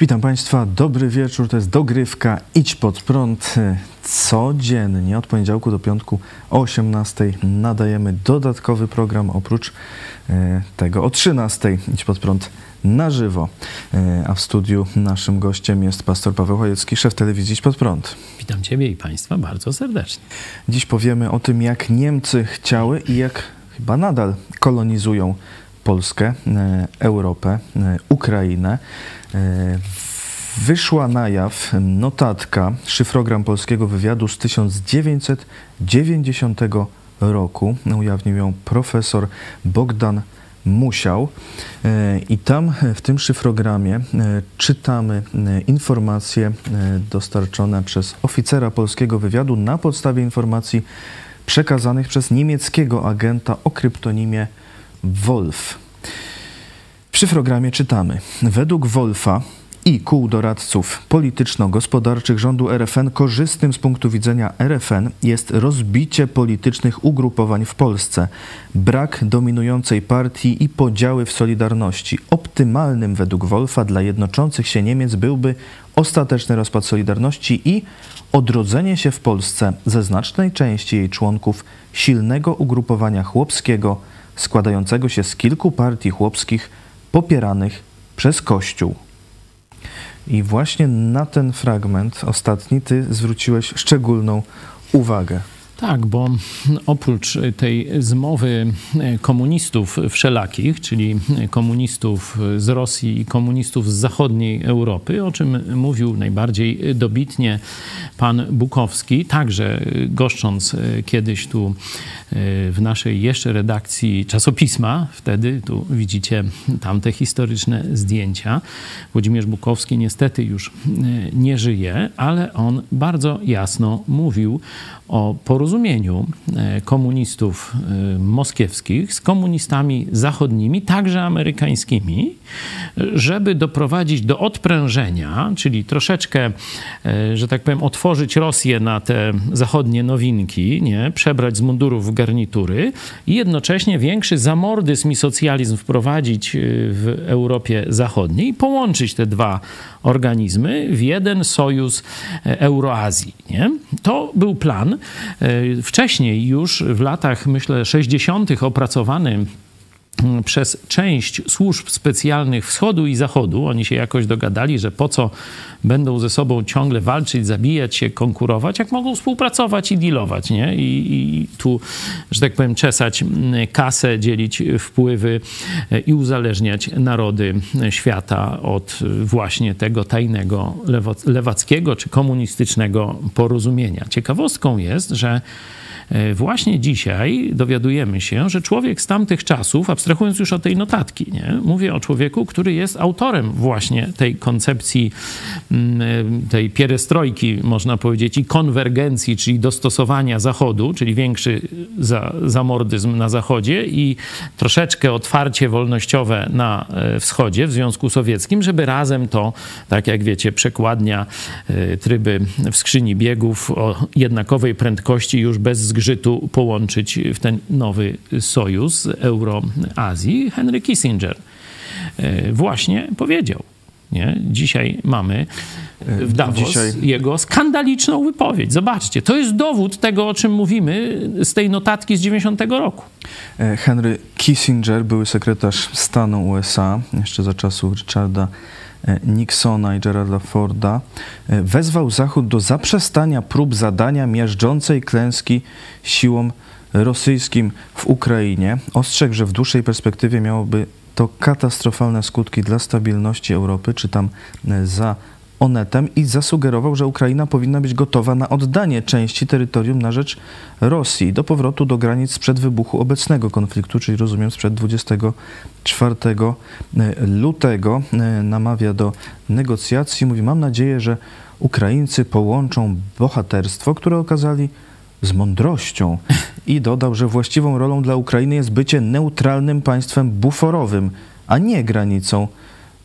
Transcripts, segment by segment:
Witam Państwa, dobry wieczór, to jest dogrywka Idź Pod Prąd. Codziennie od poniedziałku do piątku o 18 nadajemy dodatkowy program oprócz e, tego o 13 Idź Pod Prąd na żywo. E, a w studiu naszym gościem jest pastor Paweł Chojecki, szef telewizji Idź Pod Prąd. Witam Ciebie i Państwa bardzo serdecznie. Dziś powiemy o tym, jak Niemcy chciały i jak chyba nadal kolonizują Polskę, e, Europę, Ukrainę. E, wyszła na jaw notatka, szyfrogram polskiego wywiadu z 1990 roku. Ujawnił ją profesor Bogdan Musiał. E, I tam w tym szyfrogramie e, czytamy informacje dostarczone przez oficera polskiego wywiadu na podstawie informacji przekazanych przez niemieckiego agenta o kryptonimie Wolf. W szyfrogramie czytamy: Według Wolfa i kół doradców polityczno-gospodarczych rządu RFN korzystnym z punktu widzenia RFN jest rozbicie politycznych ugrupowań w Polsce, brak dominującej partii i podziały w Solidarności. Optymalnym według Wolfa dla jednoczących się Niemiec byłby ostateczny rozpad Solidarności i odrodzenie się w Polsce ze znacznej części jej członków silnego ugrupowania chłopskiego składającego się z kilku partii chłopskich popieranych przez Kościół. I właśnie na ten fragment ostatni ty zwróciłeś szczególną uwagę. Tak, bo oprócz tej zmowy komunistów wszelakich, czyli komunistów z Rosji i komunistów z zachodniej Europy, o czym mówił najbardziej dobitnie pan Bukowski, także goszcząc kiedyś tu w naszej jeszcze redakcji czasopisma, wtedy tu widzicie tamte historyczne zdjęcia. Włodzimierz Bukowski niestety już nie żyje, ale on bardzo jasno mówił o porozumieniu e, komunistów e, moskiewskich z komunistami zachodnimi, także amerykańskimi, żeby doprowadzić do odprężenia, czyli troszeczkę, e, że tak powiem, otworzyć Rosję na te zachodnie nowinki, nie? przebrać z mundurów w garnitury i jednocześnie większy zamordyzm i socjalizm wprowadzić w Europie Zachodniej i połączyć te dwa organizmy w jeden sojusz Euroazji. Nie? To był plan. E, wcześniej już w latach, myślę, 60. opracowany przez część służb specjalnych wschodu i zachodu. Oni się jakoś dogadali, że po co będą ze sobą ciągle walczyć, zabijać się, konkurować, jak mogą współpracować i dealować, nie? I, i tu, że tak powiem, czesać mm, kasę, dzielić wpływy e, i uzależniać narody świata od właśnie tego tajnego lewackiego czy komunistycznego porozumienia. Ciekawostką jest, że E, właśnie dzisiaj dowiadujemy się, że człowiek z tamtych czasów, abstrahując już od tej notatki, nie? mówię o człowieku, który jest autorem właśnie tej koncepcji, mm, e, tej pierestrojki, można powiedzieć, i konwergencji, czyli dostosowania Zachodu, czyli większy za, zamordyzm na Zachodzie i troszeczkę otwarcie wolnościowe na e, wschodzie w Związku Sowieckim, żeby razem to, tak jak wiecie, przekładnia tryby w skrzyni biegów o jednakowej prędkości już bez zgrzytu połączyć w ten nowy sojusz Euroazji, Henry Kissinger e, właśnie powiedział. Nie? Dzisiaj mamy w Davos Dzisiaj... jego skandaliczną wypowiedź. Zobaczcie, to jest dowód tego, o czym mówimy z tej notatki z 90 roku. E, Henry Kissinger, były sekretarz stanu USA, jeszcze za czasów Richarda E, Nixona i Geralda Forda, e, wezwał Zachód do zaprzestania prób zadania miażdżącej klęski siłom rosyjskim w Ukrainie. Ostrzegł, że w dłuższej perspektywie miałoby to katastrofalne skutki dla stabilności Europy, czy tam e, za Onetem i zasugerował, że Ukraina powinna być gotowa na oddanie części terytorium na rzecz Rosji do powrotu do granic sprzed wybuchu obecnego konfliktu, czyli rozumiem sprzed 24 e, lutego. E, namawia do negocjacji. Mówi, mam nadzieję, że Ukraińcy połączą bohaterstwo, które okazali z mądrością i dodał, że właściwą rolą dla Ukrainy jest bycie neutralnym państwem buforowym, a nie granicą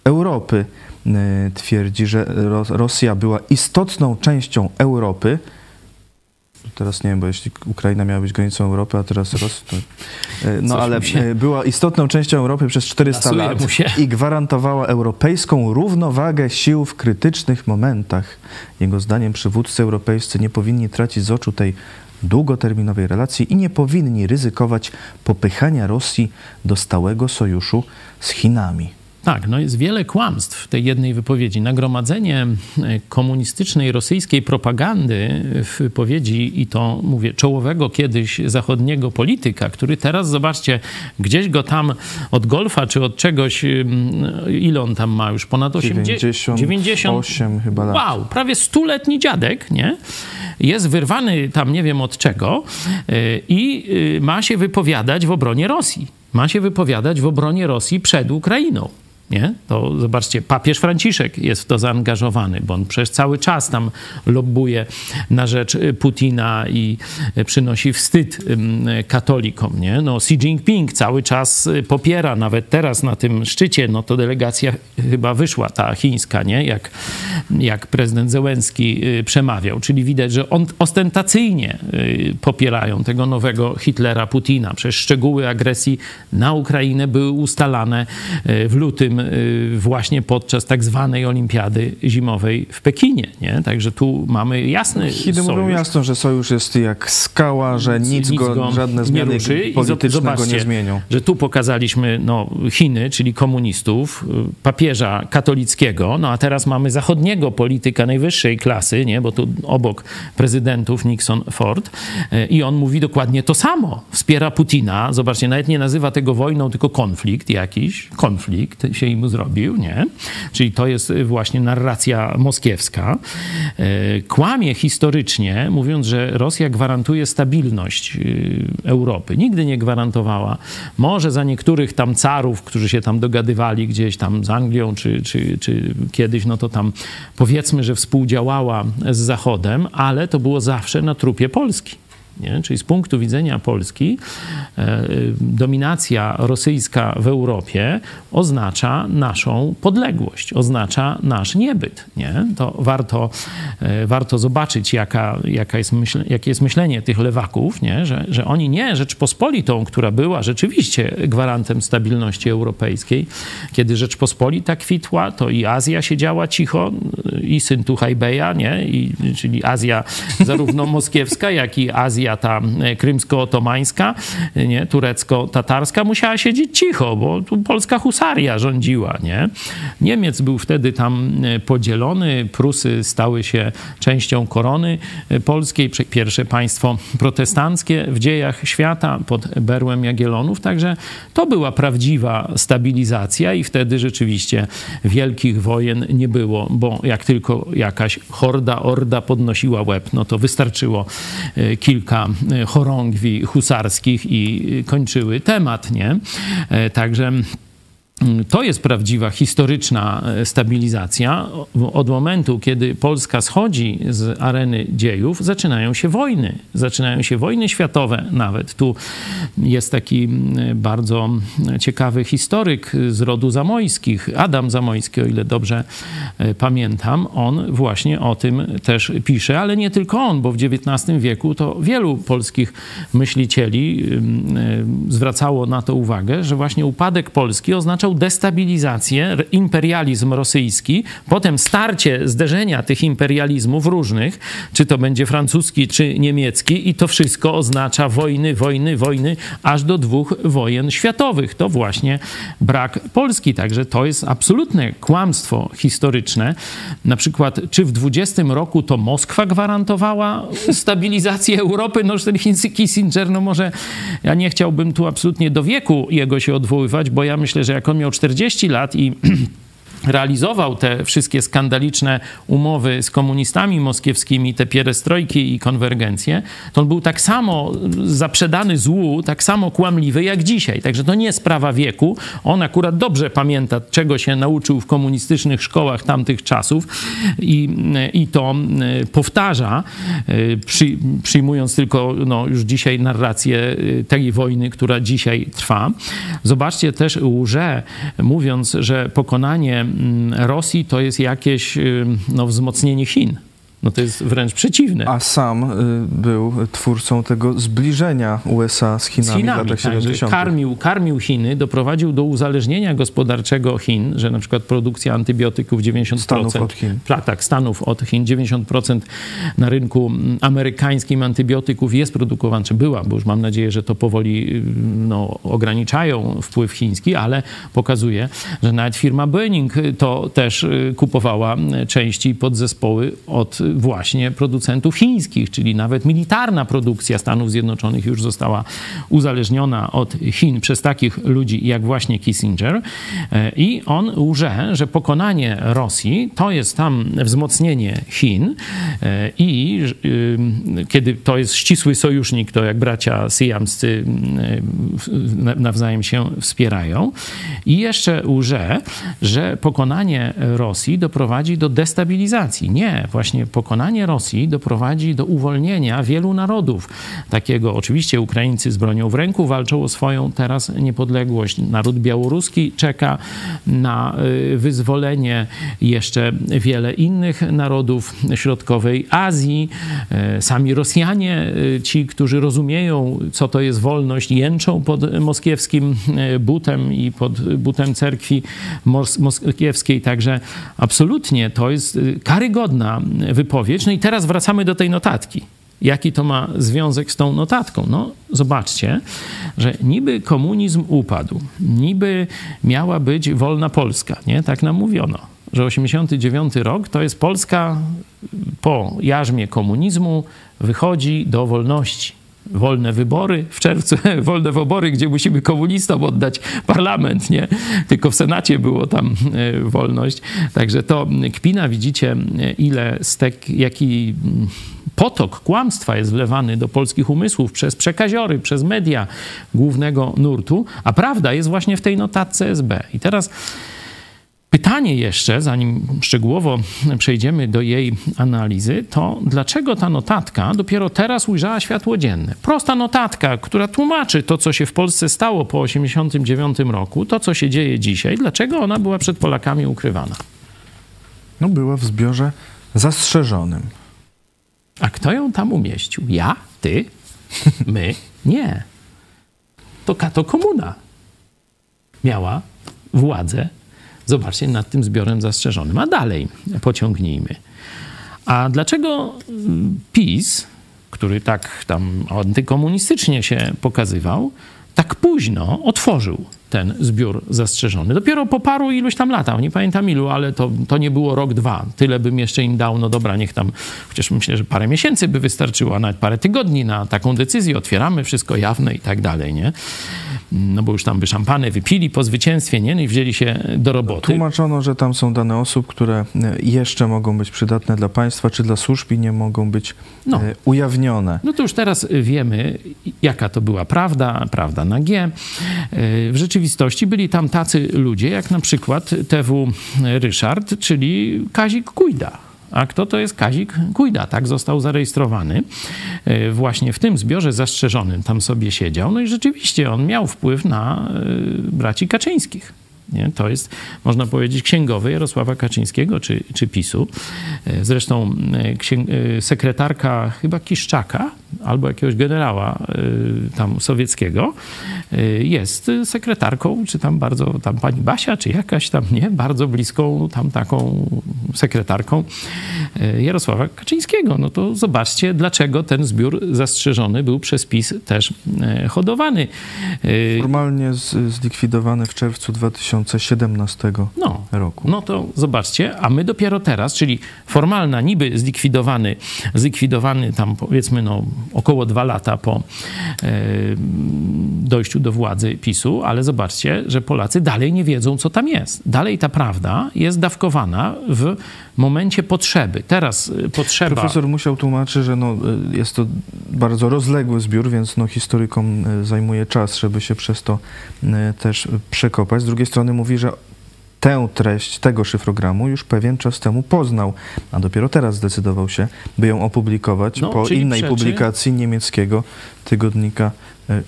Europy. Y, twierdzi, że Rosja była istotną częścią Europy. teraz nie wiem, bo jeśli Ukraina miała być granicą Europy, a teraz Rosja, to... No Coś ale się... była istotną częścią Europy przez 400 lat i gwarantowała europejską równowagę sił w krytycznych momentach. Jego zdaniem przywódcy europejscy nie powinni tracić z oczu tej długoterminowej relacji i nie powinni ryzykować popychania Rosji do stałego sojuszu z Chinami. Tak, no jest wiele kłamstw w tej jednej wypowiedzi. Nagromadzenie e, komunistycznej rosyjskiej propagandy w wypowiedzi i to mówię czołowego kiedyś zachodniego polityka, który teraz zobaczcie, gdzieś go tam od golfa czy od czegoś, ile on tam ma już ponad 80, 98 chyba lat. Wow, prawie stuletni dziadek, nie? Jest wyrwany tam nie wiem od czego e, i e, ma się wypowiadać w obronie Rosji. Ma się wypowiadać w obronie Rosji przed Ukrainą nie? To zobaczcie, papież Franciszek jest w to zaangażowany, bo on przez cały czas tam lobbuje na rzecz Putina i przynosi wstyd katolikom, nie? No Xi Jinping cały czas popiera, nawet teraz na tym szczycie, no to delegacja chyba wyszła, ta chińska, nie? Jak, jak prezydent Zełenski y, przemawiał, czyli widać, że on ostentacyjnie y, popierają tego nowego Hitlera Putina. Przez szczegóły agresji na Ukrainę były ustalane y, w lutym Y, właśnie podczas tak zwanej olimpiady zimowej w Pekinie. Nie? Także tu mamy jasny Chiny sojusz. mówią jasno, że sojusz jest jak skała, że nic, nic go, go, żadne zmiany polityczne go nie zmienią. że tu pokazaliśmy no, Chiny, czyli komunistów, y, papieża katolickiego, no a teraz mamy zachodniego polityka najwyższej klasy, nie? bo tu obok prezydentów Nixon, Ford y, i on mówi dokładnie to samo. Wspiera Putina. Zobaczcie, nawet nie nazywa tego wojną, tylko konflikt jakiś. Konflikt się im zrobił, nie? Czyli to jest właśnie narracja moskiewska. E, kłamie historycznie, mówiąc, że Rosja gwarantuje stabilność e, Europy. Nigdy nie gwarantowała. Może za niektórych tam carów, którzy się tam dogadywali gdzieś tam z Anglią, czy, czy, czy kiedyś, no to tam powiedzmy, że współdziałała z Zachodem, ale to było zawsze na trupie Polski. Nie? Czyli z punktu widzenia Polski e, dominacja rosyjska w Europie oznacza naszą podległość, oznacza nasz niebyt. Nie? To warto, e, warto zobaczyć, jaka, jaka jest myśl, jakie jest myślenie tych lewaków, nie? Że, że oni nie Rzeczpospolitą, która była rzeczywiście gwarantem stabilności europejskiej, kiedy Rzeczpospolita kwitła, to i Azja siedziała cicho, i syn Tuchajbeja, nie? I, czyli Azja zarówno moskiewska, jak i Azja ta e, krymsko-otomańska, e, nie, turecko-tatarska musiała siedzieć cicho, bo tu polska husaria rządziła, nie? Niemiec był wtedy tam e, podzielony, Prusy stały się częścią korony polskiej, pierwsze państwo protestanckie w dziejach świata pod berłem Jagiellonów, także to była prawdziwa stabilizacja i wtedy rzeczywiście wielkich wojen nie było, bo jak tylko jakaś horda, orda podnosiła łeb, no to wystarczyło kilka E, chorągwi husarskich i kończyły temat, nie? E, także to jest prawdziwa historyczna e, stabilizacja. Od momentu, kiedy Polska schodzi z areny dziejów, zaczynają się wojny. Zaczynają się wojny światowe nawet. Tu jest taki bardzo ciekawy historyk z rodu Zamojskich, Adam Zamojski, o ile dobrze e, pamiętam. On właśnie o tym też pisze, ale nie tylko on, bo w XIX wieku to wielu polskich myślicieli e, zwracało na to uwagę, że właśnie upadek Polski oznaczał destabilizację, imperializm rosyjski, potem starcie zderzenia tych imperializmów różnych, czy to będzie francuski, czy niemiecki, i to wszystko oznacza wojny, wojny, wojny, aż do dwóch wojen światowych. To właśnie brak Polski. Także to jest absolutne kłamstwo historyczne. Na przykład, czy w 20 roku to Moskwa gwarantowała stabilizację Europy? No, ten Kissinger, no może ja nie chciałbym tu absolutnie do wieku jego się odwoływać, bo ja myślę, że jak on miał 40 lat i realizował te wszystkie skandaliczne umowy z komunistami moskiewskimi, te pierestrojki i konwergencje, to on był tak samo zaprzedany złu, tak samo kłamliwy jak dzisiaj. Także to nie sprawa wieku. On akurat dobrze pamięta, czego się nauczył w komunistycznych szkołach tamtych czasów i, i to e, powtarza, e, przy, przyjmując tylko no, już dzisiaj narrację e, tej wojny, która dzisiaj trwa. Zobaczcie też łże, mówiąc, że pokonanie Rosji to jest jakieś y, no, wzmocnienie Chin. No to jest wręcz przeciwne. A sam y, był twórcą tego zbliżenia USA z Chinami, z Chinami w latach 70. Tak, karmił, karmił Chiny, doprowadził do uzależnienia gospodarczego Chin, że na przykład produkcja antybiotyków 90%. Stanów od Chin. Tak, tak, Stanów od Chin. 90% na rynku amerykańskim antybiotyków jest produkowana, czy była, bo już mam nadzieję, że to powoli y, no, ograniczają wpływ chiński, ale pokazuje, że nawet firma Boeing to też y, kupowała części i podzespoły od właśnie producentów chińskich, czyli nawet militarna produkcja Stanów Zjednoczonych już została uzależniona od Chin przez takich ludzi jak właśnie Kissinger. E, I on łże, że pokonanie Rosji to jest tam wzmocnienie Chin e, i y, kiedy to jest ścisły sojusznik, to jak bracia syjamscy nawzajem się wspierają. I jeszcze łże, że pokonanie Rosji doprowadzi do destabilizacji. Nie, właśnie pokonanie Rosji doprowadzi do uwolnienia wielu narodów. Takiego oczywiście Ukraińcy z bronią w ręku walczą o swoją teraz niepodległość. Naród białoruski czeka na y, wyzwolenie jeszcze wiele innych narodów środkowej Azji. Y, sami Rosjanie, y, ci, którzy rozumieją, co to jest wolność, jęczą pod moskiewskim butem i pod butem cerkwi moskiewskiej. Także absolutnie to jest karygodna wypowiedź. No i teraz wracamy do tej notatki. Jaki to ma związek z tą notatką? No, zobaczcie, że niby komunizm upadł, niby miała być wolna Polska, nie? Tak nam mówiono, że 89 rok to jest Polska po jarzmie komunizmu wychodzi do wolności wolne wybory w czerwcu, wolne wybory, gdzie musimy komunistom oddać parlament, nie? Tylko w Senacie było tam e, wolność. Także to kpina, widzicie, ile stek, jaki potok kłamstwa jest wlewany do polskich umysłów przez przekaziory, przez media głównego nurtu, a prawda jest właśnie w tej notatce SB. I teraz Pytanie jeszcze, zanim szczegółowo przejdziemy do jej analizy, to dlaczego ta notatka dopiero teraz ujrzała światło dzienne? Prosta notatka, która tłumaczy to, co się w Polsce stało po 1989 roku, to, co się dzieje dzisiaj, dlaczego ona była przed Polakami ukrywana? No, była w zbiorze zastrzeżonym. A kto ją tam umieścił? Ja? Ty? My? Nie. To kato komuna miała władzę Zobaczcie, nad tym zbiorem zastrzeżonym. A dalej pociągnijmy. A dlaczego mm, PiS, który tak tam antykomunistycznie się pokazywał, tak późno otworzył ten zbiór zastrzeżony. Dopiero po paru iluś tam latach, nie pamiętam ilu, ale to, to nie było rok, dwa. Tyle bym jeszcze im dał, no dobra, niech tam, chociaż myślę, że parę miesięcy by wystarczyło, a nawet parę tygodni na taką decyzję, otwieramy wszystko jawne i tak dalej, nie? No bo już tam by szampany wypili po zwycięstwie, nie? No i wzięli się do roboty. Tłumaczono, że tam są dane osób, które e, jeszcze mogą być przydatne dla państwa, czy dla służb i nie mogą być no. E, ujawnione. No to już teraz wiemy, jaka to była prawda, prawda na G. E, w rzeczywistości rzeczywistości byli tam tacy ludzie, jak na przykład TW Ryszard, czyli Kazik Kujda. A kto to jest Kazik Kujda? Tak został zarejestrowany e, właśnie w tym zbiorze zastrzeżonym. Tam sobie siedział. No i rzeczywiście on miał wpływ na e, braci Kaczyńskich. Nie? To jest, można powiedzieć, księgowy Jarosława Kaczyńskiego czy, czy PiSu. E, zresztą sekretarka chyba Kiszczaka albo jakiegoś generała tam sowieckiego jest sekretarką, czy tam bardzo, tam pani Basia, czy jakaś tam, nie, bardzo bliską tam taką sekretarką Jarosława Kaczyńskiego. No to zobaczcie, dlaczego ten zbiór zastrzeżony był przez PiS też hodowany. Formalnie zlikwidowany w czerwcu 2017 no, roku. No to zobaczcie, a my dopiero teraz, czyli formalna niby zlikwidowany, zlikwidowany tam powiedzmy no około dwa lata po dojściu do władzy PiSu, ale zobaczcie, że Polacy dalej nie wiedzą, co tam jest. Dalej ta prawda jest dawkowana w momencie potrzeby. Teraz y, potrzeba... Profesor musiał tłumaczyć, że no, y, jest to bardzo rozległy zbiór, więc no, historykom y, zajmuje czas, żeby się przez to też przekopać. Z drugiej strony mówi, że tę treść tego szyfrogramu już pewien czas temu poznał, a dopiero teraz zdecydował się, by ją opublikować No, po innej przeczy- publikacji niemieckiego tygodnika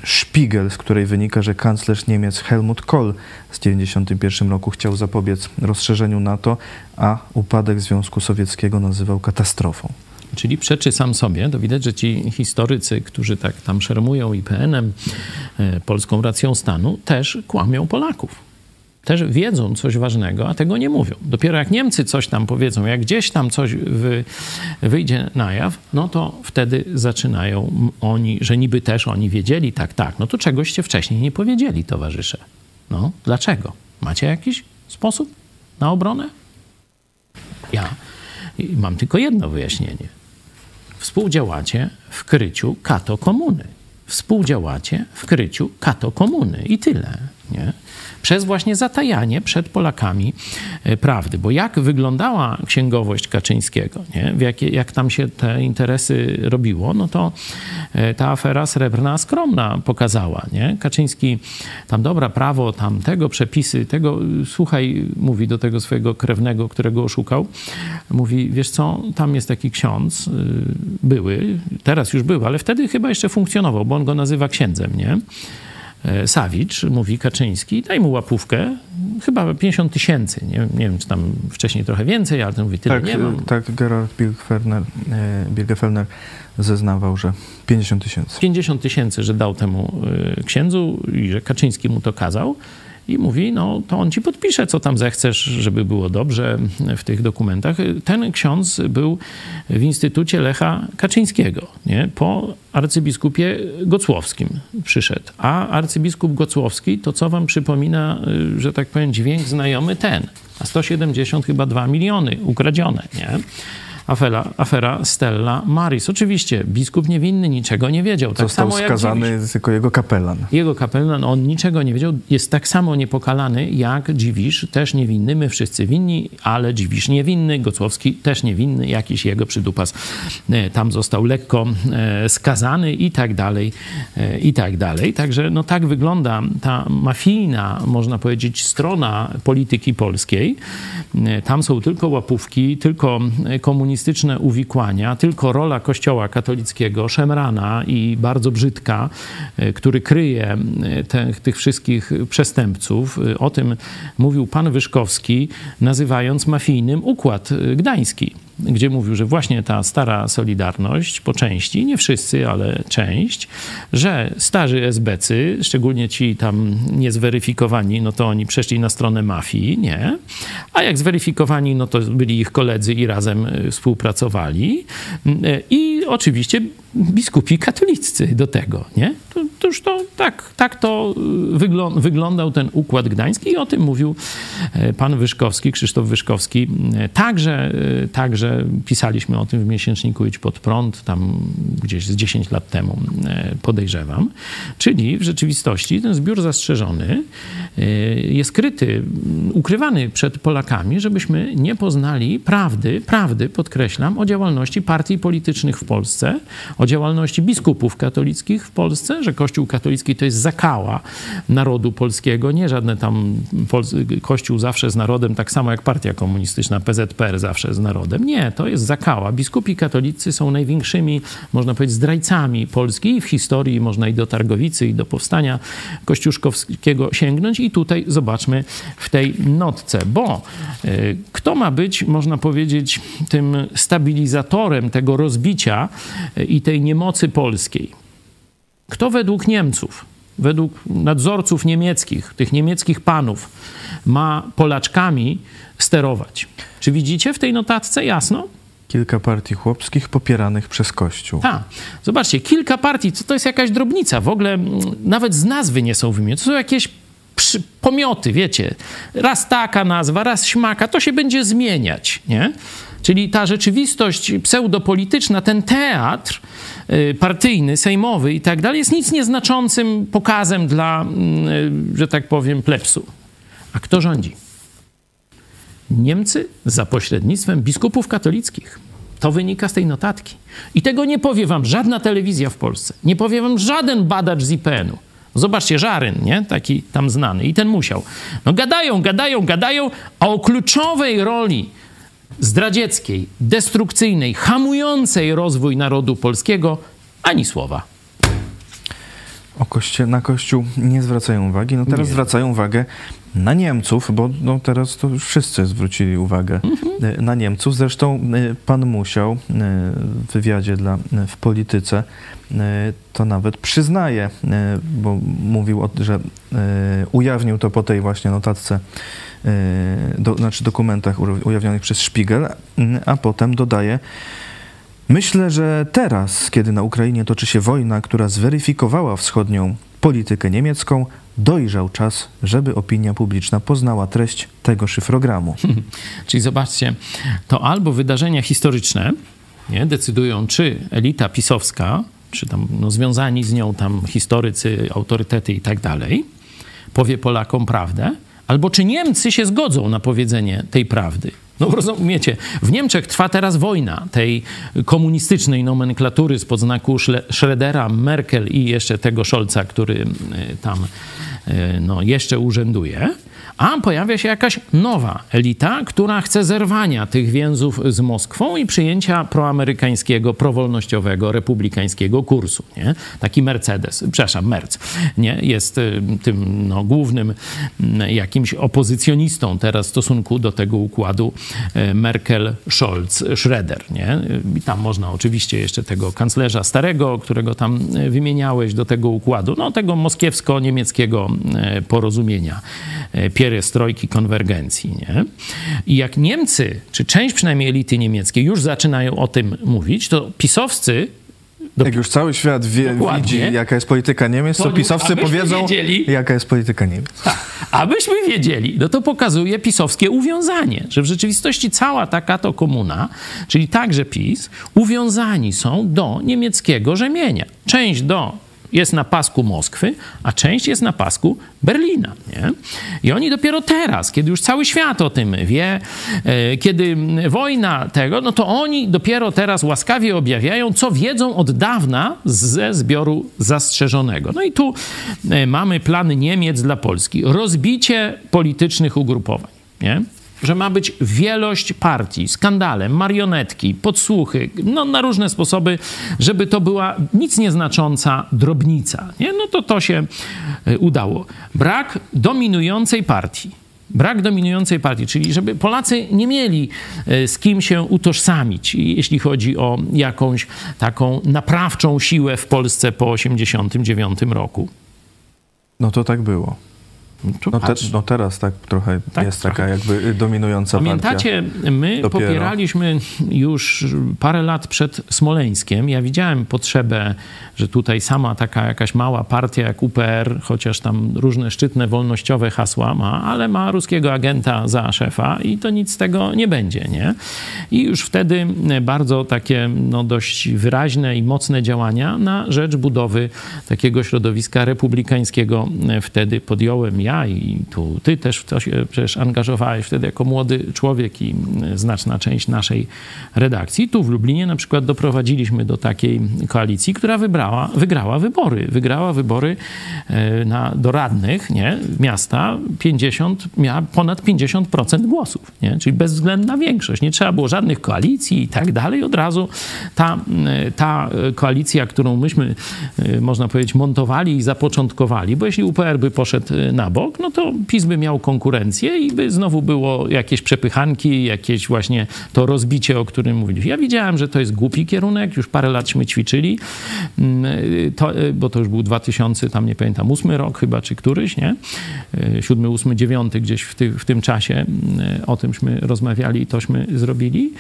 Spiegel, z której wynika, że kanclerz Niemiec Helmut Kohl w 1991 roku chciał zapobiec rozszerzeniu NATO, a upadek Związku Sowieckiego nazywał katastrofą. Czyli przeczy sam sobie. To widać, że ci historycy, którzy tak tam szermują IPN-em, e, polską racją stanu, też kłamią Polaków. Też wiedzą coś ważnego, a tego nie mówią. Dopiero jak Niemcy coś tam powiedzą, jak gdzieś tam coś wy, wyjdzie na jaw, no to wtedy zaczynają oni, że niby też oni wiedzieli, tak, tak. No to czegoście wcześniej nie powiedzieli, towarzysze. No, dlaczego? Macie jakiś sposób na obronę? Ja mam tylko jedno wyjaśnienie. Współdziałacie w kryciu kato komuny. Współdziałacie w kryciu kato komuny i tyle. Nie? Przez właśnie zatajanie przed Polakami e, prawdy. Bo jak wyglądała księgowość Kaczyńskiego, nie? W jakie, jak tam się te interesy robiło, no to e, ta afera srebrna skromna pokazała. Nie? Kaczyński tam dobra, prawo, tam tego, przepisy, tego, słuchaj, mówi do tego swojego krewnego, którego oszukał, mówi, wiesz co, tam jest taki ksiądz, y, były, teraz już był, ale wtedy chyba jeszcze funkcjonował, bo on go nazywa księdzem, nie? E, Sawicz, mówi Kaczyński, daj mu łapówkę, chyba 50 tysięcy, nie, nie wiem, czy tam wcześniej trochę więcej, ale ten mówi, tyle Tak, nie mam. tak Gerard Birgfellner, e, Birgfellner zeznawał, że 50 tysięcy. 50 tysięcy, że dał temu y, księdzu i że Kaczyński mu to kazał. I mówi, no to on ci podpisze, co tam zechcesz, żeby było dobrze w tych dokumentach. Ten ksiądz był w Instytucie Lecha Kaczyńskiego, nie? po arcybiskupie Gocłowskim przyszedł. A arcybiskup Gocłowski, to co wam przypomina, y, że tak powiem, dźwięk znajomy ten. A 170 chyba 2 miliony ukradzione, nie? Afera, afera Stella Maris. Oczywiście biskup niewinny niczego nie wiedział. Tak Został samo jak skazany tylko jego kapelan. Jego kapelan, on niczego nie wiedział, jest tak samo niepokalany jak Dziwisz, też niewinny. My wszyscy winni, ale Dziwisz niewinny, Gocłowski też niewinny, jakiś jego przydupas e, tam został lekko e, skazany i tak dalej, e, i tak dalej. Także no tak wygląda ta mafijna, można powiedzieć, strona polityki polskiej. Tam są tylko łapówki, tylko e, komunistyczne uwikłania, tylko rola Kościoła katolickiego, szemrana i bardzo brzydka, e, który kryje te, tych wszystkich przestępców. E, O tym mówił pan Wyszkowski, nazywając mafijnym układ e, gdański gdzie mówił, że właśnie ta stara Solidarność, po części, nie wszyscy, ale część, że starzy SBcy, szczególnie ci tam niezweryfikowani, no to oni przeszli na stronę mafii, nie? A jak zweryfikowani, no to byli ich koledzy i razem y, współpracowali. Y, I oczywiście biskupi katoliccy do tego, nie? To, to już to tak, tak to y, wyglą, wyglądał ten układ gdański i o tym mówił e, pan Wyszkowski, Krzysztof Wyszkowski. E, Także, e, także pisaliśmy o tym w miesięczniku Idź Pod Prąd, tam gdzieś z 10 lat temu e, podejrzewam. Czyli w rzeczywistości ten zbiór zastrzeżony e, jest kryty, ukrywany przed Polakami, żebyśmy nie poznali prawdy, prawdy, podkreślam, o działalności partii politycznych w Polsce, o działalności biskupów katolickich w Polsce, że Kościół katolicki to jest zakała narodu polskiego, nie żadne tam Kościół zawsze z narodem, tak samo jak partia komunistyczna, PZPR zawsze z narodem. Nie, to jest zakała. Biskupi katolicy są największymi, można powiedzieć, zdrajcami Polski i w historii można i do Targowicy, i do powstania kościuszkowskiego sięgnąć. I tutaj zobaczmy w tej notce, bo y, kto ma być, można powiedzieć, tym stabilizatorem tego rozbicia y, i tej niemocy polskiej? Kto według Niemców, według nadzorców niemieckich, tych niemieckich panów, ma Polaczkami sterować? Czy widzicie w tej notatce jasno? Kilka partii chłopskich popieranych przez Kościół. Tak. Zobaczcie, kilka partii, co to jest jakaś drobnica. W ogóle mm, nawet z nazwy nie są wymienione. To są jakieś przy, pomioty, wiecie. Raz taka nazwa, raz śmaka, to się będzie zmieniać, nie? Czyli ta rzeczywistość pseudopolityczna, ten teatr y, partyjny, sejmowy i tak dalej, jest nic nieznaczącym pokazem dla, mm, y, że tak powiem, plebsu. A kto rządzi? Niemcy za pośrednictwem biskupów katolickich. To wynika z tej notatki. I tego nie powie wam żadna telewizja w Polsce. Nie powie wam żaden badacz z IPN-u. Zobaczcie, Żaryn, nie? Taki tam znany. I ten musiał. No gadają, gadają, gadają, a o kluczowej roli zdradzieckiej, destrukcyjnej, hamującej rozwój narodu polskiego ani słowa. O koście, na Kościół nie zwracają uwagi. No teraz Nie. zwracają uwagę na Niemców, bo no teraz to już wszyscy zwrócili uwagę Mhm. e, na Niemców. Zresztą e, pan Musiał e, w wywiadzie dla, w Polityce to nawet przyznaje, bo mówił, o, że ujawnił to po tej właśnie notatce, do, znaczy dokumentach ujawnionych przez Spiegel, a potem dodaje, Myślę, że teraz, kiedy na Ukrainie toczy się wojna, która zweryfikowała wschodnią politykę niemiecką, dojrzał czas, żeby opinia publiczna poznała treść tego szyfrogramu. Czyli zobaczcie, to albo wydarzenia historyczne nie, decydują, czy elita pisowska, czy tam no, związani z nią tam historycy, autorytety i tak dalej, powie Polakom prawdę, albo czy Niemcy się zgodzą na powiedzenie tej prawdy. No rozumiecie, w Niemczech trwa teraz wojna tej komunistycznej nomenklatury spod znaku Schrödera, Merkel i jeszcze tego Scholza, który y, tam y, no, jeszcze urzęduje. A pojawia się jakaś nowa elita, która chce zerwania tych więzów z Moskwą i przyjęcia proamerykańskiego, prowolnościowego, republikańskiego kursu. Nie? Taki Mercedes, przepraszam, Merc, nie? jest y, tym no, głównym mm, jakimś opozycjonistą teraz w stosunku do tego układu y, Merkel, Scholz, Schroeder. Nie? I tam można oczywiście jeszcze tego kanclerza starego, którego tam y, wymieniałeś do tego układu, no tego moskiewsko-niemieckiego y, porozumienia, y, pierestrojki, konwergencji. Nie? I jak Niemcy, czy część przynajmniej elity niemieckiej już zaczynają o tym mówić, to pisowscy Do- Jak już cały świat wie, widzi, jaka jest polityka Niemiec, to pisowcy powiedzą, wiedzieli- jaka jest polityka Niemiec. Abyśmy wiedzieli, no to pokazuje pisowskie uwiązanie, że w rzeczywistości cała taka to komuna, czyli także PiS, uwiązani są do niemieckiego rzemienia. Część do jest na pasku Moskwy, a część jest na pasku Berlina. Nie? I oni dopiero teraz, kiedy już cały świat o tym wie, e, kiedy wojna tego, no to oni dopiero teraz łaskawie objawiają, co wiedzą od dawna ze zbioru zastrzeżonego. No i tu e, mamy plany Niemiec dla Polski. Rozbicie politycznych ugrupowań. Nie? Że ma być wielość partii, skandale, marionetki, podsłuchy, no na różne sposoby, żeby to była nic nieznacząca drobnica. Nie? No to to się y, udało. Brak dominującej partii. Brak dominującej partii, czyli żeby Polacy nie mieli y, z kim się utożsamić, jeśli chodzi o jakąś taką naprawczą siłę w Polsce po 1989 roku. No to tak było. No, te, no teraz tak trochę Tak, jest trochę. taka jakby dominująca. Pamiętacie, my Dopiero. popieraliśmy już parę lat przed Smoleńskiem. Ja widziałem potrzebę, że tutaj sama taka jakaś mała partia jak UPR, chociaż tam różne szczytne wolnościowe hasła ma, ale ma ruskiego agenta za szefa i to nic z tego nie będzie, nie? I już wtedy bardzo takie no, dość wyraźne i mocne działania na rzecz budowy takiego środowiska republikańskiego wtedy podjąłem ja i tu ty też w to się przecież angażowałeś wtedy jako młody człowiek i znaczna część naszej redakcji. Tu w Lublinie na przykład doprowadziliśmy do takiej koalicji, która wybrała, wygrała wybory. Wygrała wybory e, na, do radnych nie, miasta 50, miała ponad 50% głosów, nie? czyli bezwzględna większość. Nie trzeba było żadnych koalicji i tak dalej. Od razu ta, e, ta koalicja, którą myśmy, e, można powiedzieć, montowali i zapoczątkowali, bo jeśli UPR by poszedł e, na bok, no to PiS by miał konkurencję i by znowu było jakieś przepychanki, jakieś właśnie to rozbicie, o którym mówiliśmy. Ja widziałem, że to jest głupi kierunek, już parę latśmy ćwiczyli, Mm, to, e, bo to już był 2000, tam nie pamiętam, ósmy rok chyba, czy któryś, nie? E, Siódmy, ósmy, dziewiąty gdzieś w, ty, w tym czasie mm, o tymśmy rozmawiali i tośmy zrobili,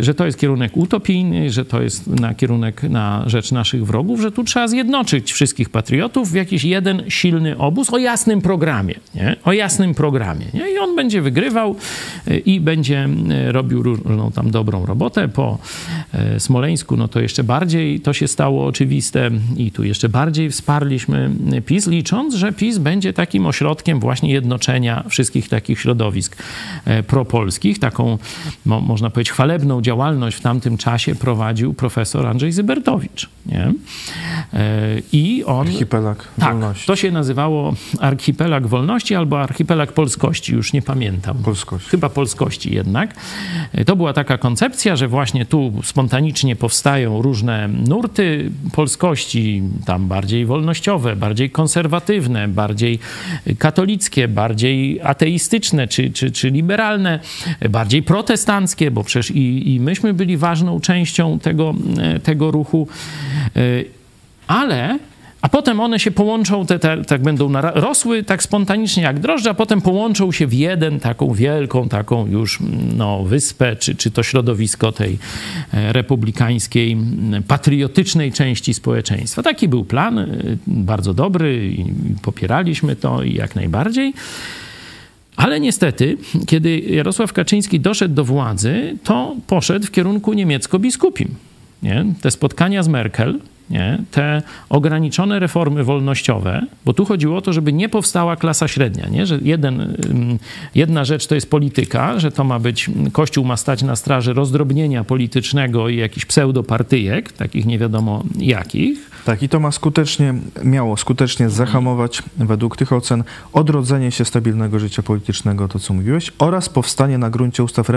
że to jest kierunek utopijny, że to jest na kierunek na rzecz naszych wrogów, że tu trzeba zjednoczyć wszystkich patriotów w jakiś jeden silny obóz o jasnym programie. Programie, nie? o jasnym programie. Nie? I on będzie wygrywał y, i będzie y, robił różną tam dobrą robotę. Po y, Smoleńsku, no to jeszcze bardziej to się stało oczywiste i tu jeszcze bardziej wsparliśmy PiS, licząc, że PiS będzie takim ośrodkiem właśnie jednoczenia wszystkich takich środowisk propolskich. Taką, mo, można powiedzieć, chwalebną działalność w tamtym czasie prowadził profesor Andrzej Zybertowicz. Nie? I on... Archipelag tak, wolności. to się nazywało Archipelag Wolności albo Archipelag Polskości, już nie pamiętam. Polskości. Chyba polskości jednak. To była taka koncepcja, że właśnie tu spontanicznie powstają różne nurty polskości, tam bardziej wolnościowe, bardziej konserwatywne, bardziej katolickie, bardziej ateistyczne czy, czy, czy liberalne, bardziej protestanckie, bo przecież i, i myśmy byli ważną częścią tego, tego ruchu. Ale a potem one się połączą, te, te, tak będą rosły tak spontanicznie jak drożdże, a potem połączą się w jeden, taką wielką, taką już no, wyspę, czy, czy to środowisko tej e, republikańskiej, patriotycznej części społeczeństwa. Taki był plan, e, bardzo dobry i popieraliśmy to i jak najbardziej. Ale niestety, kiedy Jarosław Kaczyński doszedł do władzy, to poszedł w kierunku niemiecko-biskupim. Nie? Te spotkania z Merkel, nie? te ograniczone reformy wolnościowe, bo tu chodziło o to, żeby nie powstała klasa średnia, nie? że jeden, jedna rzecz to jest polityka, że to ma być, Kościół ma stać na straży rozdrobnienia politycznego i jakichś pseudopartyjek, takich nie wiadomo jakich, tak, i to ma skutecznie, miało skutecznie zahamować, według tych ocen, odrodzenie się stabilnego życia politycznego, to co mówiłeś, oraz powstanie na gruncie ustaw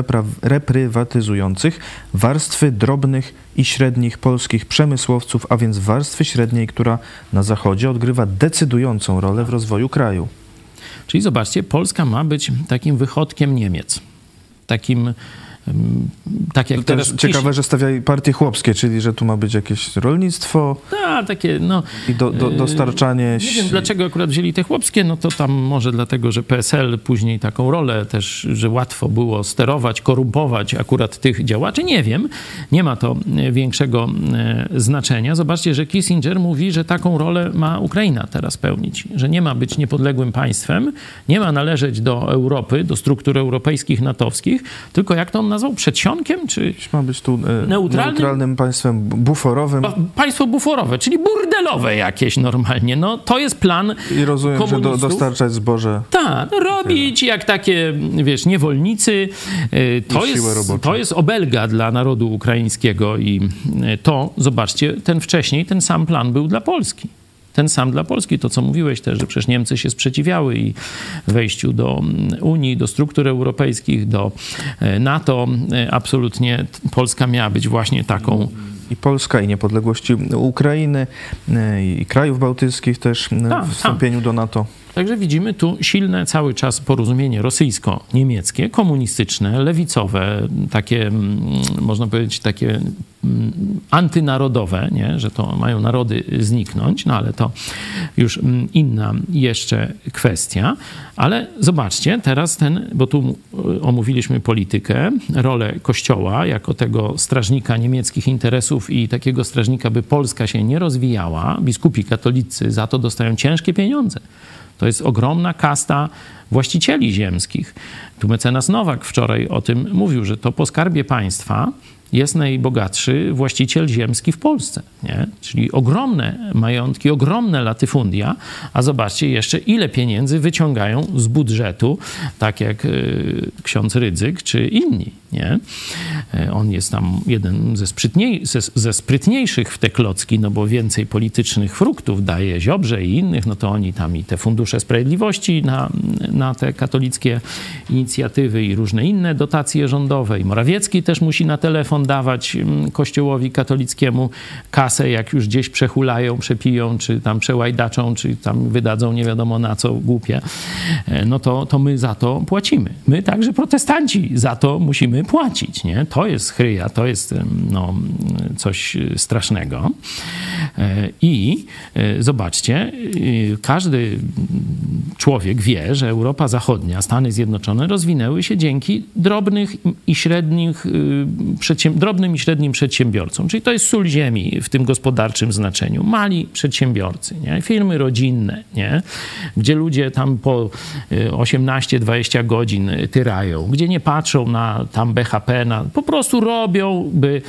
reprywatyzujących warstwy drobnych i średnich polskich przemysłowców, a więc warstwy średniej, która na Zachodzie odgrywa decydującą rolę w rozwoju kraju. Czyli zobaczcie, Polska ma być takim wychodkiem Niemiec, takim tak jak to teraz ciekawe, że stawiają partie chłopskie, czyli że tu ma być jakieś rolnictwo. Tak, takie no... I do, do, dostarczanie... Nie wiem, dlaczego akurat wzięli te chłopskie, no to tam może dlatego, że PSL później taką rolę też, że łatwo było sterować, korumpować akurat tych działaczy. Nie wiem, nie ma to e, większego e, znaczenia. Zobaczcie, że Kissinger mówi, że taką rolę ma Ukraina teraz pełnić, że nie ma być niepodległym państwem, nie ma należeć do Europy, do struktur europejskich, natowskich, tylko jak to on nazwał? Przedsionkiem? Czy ma być tu e, neutralnym, neutralnym państwem buforowym? Państwo buforowe, czyli burdelowe jakieś normalnie. No, to jest plan I rozumiem, że do, dostarczać zboże. Tak, no, robić jak takie, wiesz, niewolnicy. E, to jest, to jest obelga dla narodu ukraińskiego i e, to, zobaczcie, ten wcześniej, ten sam plan był dla Polski ten sam dla Polski. To, co mówiłeś też, że przecież Niemcy się sprzeciwiały i wejściu do mm, Unii, do struktur europejskich, do e, NATO. E, absolutnie Polska miała być właśnie taką i Polska, i niepodległości Ukrainy, e, i krajów bałtyckich też w wstąpieniu do NATO. Także widzimy tu silne cały czas porozumienie rosyjsko-niemieckie, komunistyczne, lewicowe, takie, mm, można powiedzieć, takie mm, antynarodowe, nie? że to mają narody zniknąć, no ale to już mm, inna jeszcze kwestia. Ale zobaczcie, teraz ten, bo tu omówiliśmy politykę, rolę Kościoła jako tego strażnika niemieckich interesów i takiego strażnika, by Polska się nie rozwijała. Biskupi katolicy za to dostają ciężkie pieniądze. To jest ogromna kasta właścicieli ziemskich. Tu mecenas Nowak wczoraj o tym mówił, że to po skarbie państwa jest najbogatszy właściciel ziemski w Polsce. Nie? Czyli ogromne majątki, ogromne latyfundia, a zobaczcie jeszcze, ile pieniędzy wyciągają z budżetu, tak jak y, ksiądz Rydzyk czy inni. E, on jest tam jeden ze, sprytniej, ze, ze sprytniejszych w te klocki, no bo więcej politycznych fruktów daje Ziobrze i innych, no to oni tam i te fundusze sprawiedliwości na, na te katolickie inicjatywy i różne inne dotacje rządowe. I Morawiecki też musi na telefon dawać mm, kościołowi katolickiemu kasę, jak już gdzieś przehulają, przepiją, czy tam przełajdaczą, czy tam wydadzą nie wiadomo na co głupie, e, no to, to my za to płacimy. My także protestanci za to musimy płacić, nie? To jest chryja, to jest no, coś strasznego. E, I e, zobaczcie, każdy człowiek wie, że Europa Zachodnia, Stany Zjednoczone rozwinęły się dzięki drobnych i średnich przedsiębiorstwom drobnym i średnim przedsiębiorcom, czyli to jest sól ziemi w tym gospodarczym znaczeniu. Mali przedsiębiorcy, nie? firmy rodzinne, nie? gdzie ludzie tam po 18-20 godzin tyrają, gdzie nie patrzą na tam BHP, na, po prostu robią, by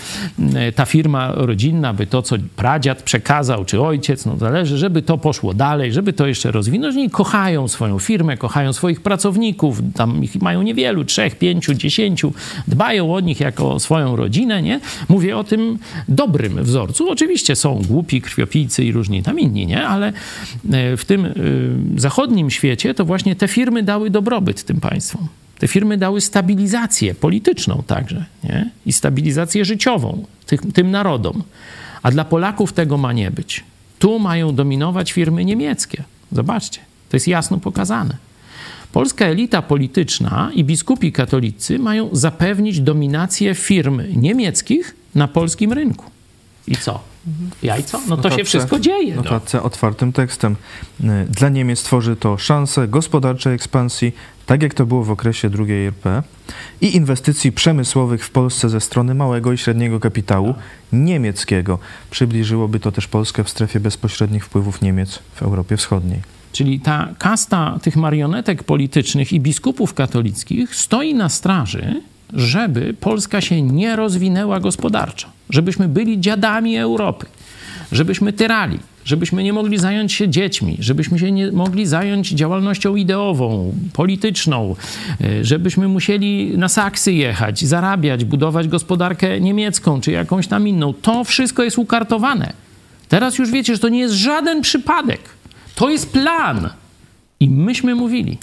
ta firma rodzinna, by to, co pradziad przekazał, czy ojciec, no zależy, żeby to poszło dalej, żeby to jeszcze rozwinąć. I kochają swoją firmę, kochają swoich pracowników, tam ich mają niewielu, trzech, pięciu, dziesięciu, dbają o nich jako swoją rodzinę, nie? Mówię o tym dobrym wzorcu. Oczywiście są głupi, krwiopijcy i różni tam inni, nie? Ale e, w tym e, zachodnim świecie to właśnie te firmy dały dobrobyt tym państwom. Te firmy dały stabilizację polityczną także nie? i stabilizację życiową tym, tym narodom. A dla Polaków tego ma nie być. Tu mają dominować firmy niemieckie. Zobaczcie, to jest jasno pokazane. Polska elita polityczna i biskupi katolicy mają zapewnić dominację firm niemieckich na polskim rynku. I co? Jajco? No to się wszystko dzieje. No. Notatce otwartym tekstem. Dla Niemiec tworzy to szansę gospodarczej ekspansji, tak jak to było w okresie II RP, i inwestycji przemysłowych w Polsce ze strony małego i średniego kapitału niemieckiego. Przybliżyłoby to też Polskę w strefie bezpośrednich wpływów Niemiec w Europie Wschodniej. Czyli ta kasta tych marionetek politycznych i biskupów katolickich stoi na straży, żeby Polska się nie rozwinęła gospodarczo, żebyśmy byli dziadami Europy, żebyśmy tyrali, żebyśmy nie mogli zająć się dziećmi, żebyśmy się nie mogli zająć działalnością ideową, polityczną, e, żebyśmy musieli na saksy jechać, zarabiać, budować gospodarkę niemiecką czy jakąś tam inną. To wszystko jest ukartowane. Teraz już wiecie, że to nie jest żaden przypadek. To jest plan. I myśmy mówili.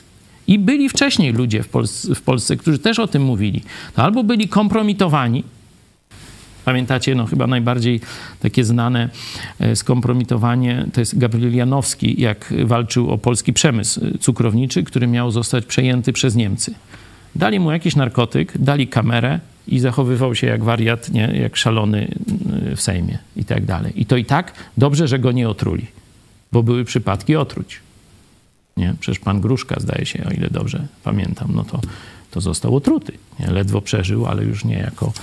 I byli wcześniej ludzie w Polsce, w Polsce, którzy też o tym mówili. To albo byli kompromitowani, Pamiętacie, no chyba najbardziej takie znane e, skompromitowanie to jest Gabriel Janowski, jak walczył o polski przemysł cukrowniczy, który miał zostać przejęty przez Niemcy. Dali mu jakiś narkotyk, dali kamerę i zachowywał się jak wariat, nie? jak szalony w Sejmie i tak dalej. I to i tak dobrze, że go nie otruli, bo były przypadki otruć. Nie? Przecież pan Gruszka, zdaje się, o ile dobrze pamiętam, no to, to został otruty. Ledwo przeżył, ale już nie jako,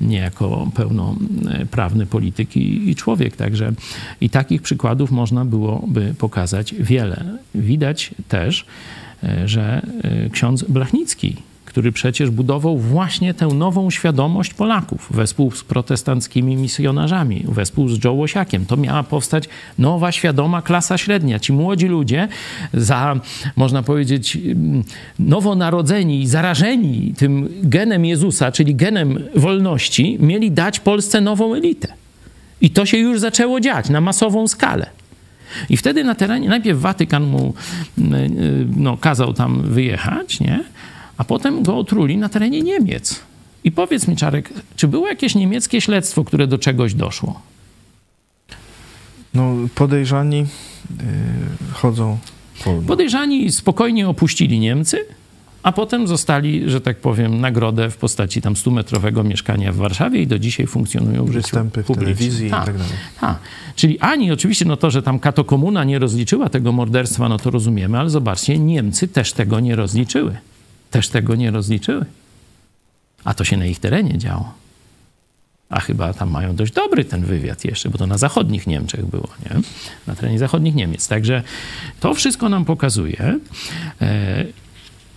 nie jako pełnoprawny polityk i, i człowiek. Także i takich przykładów można byłoby pokazać wiele. Widać też, e, że e, ksiądz Blachnicki który przecież budował właśnie tę nową świadomość Polaków wespół z protestanckimi misjonarzami, wespół z Joe Łosiakiem. To miała powstać nowa, świadoma klasa średnia. Ci młodzi ludzie, za, można powiedzieć, mm, nowonarodzeni i zarażeni tym genem Jezusa, czyli genem wolności, mieli dać Polsce nową elitę. I to się już zaczęło dziać na masową skalę. I wtedy na terenie, najpierw Watykan mu mm, y, no, kazał tam wyjechać, nie? A potem go otruli na terenie Niemiec. I powiedz mi, Czarek, czy było jakieś niemieckie śledztwo, które do czegoś doszło? No, podejrzani yy, chodzą. Po... Podejrzani spokojnie opuścili Niemcy, a potem zostali, że tak powiem, nagrodę w postaci tam 100-metrowego mieszkania w Warszawie i do dzisiaj funkcjonują w Występy w telewizji ta, i tak dalej. Ta. Czyli ani oczywiście no to, że tam katokomuna nie rozliczyła tego morderstwa, no to rozumiemy, ale zobaczcie, Niemcy też tego nie rozliczyły też tego nie rozliczyły. A to się na ich terenie działo. A chyba tam mają dość dobry ten wywiad jeszcze, bo to na zachodnich Niemczech było, nie? Na terenie zachodnich Niemiec. Także to wszystko nam pokazuje, e,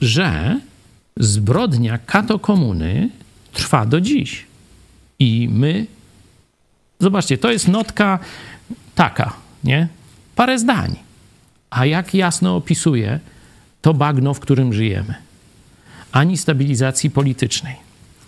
że zbrodnia katokomuny trwa do dziś. I my, zobaczcie, to jest notka taka, nie? Parę zdań. A jak jasno opisuje to bagno, w którym żyjemy ani stabilizacji politycznej,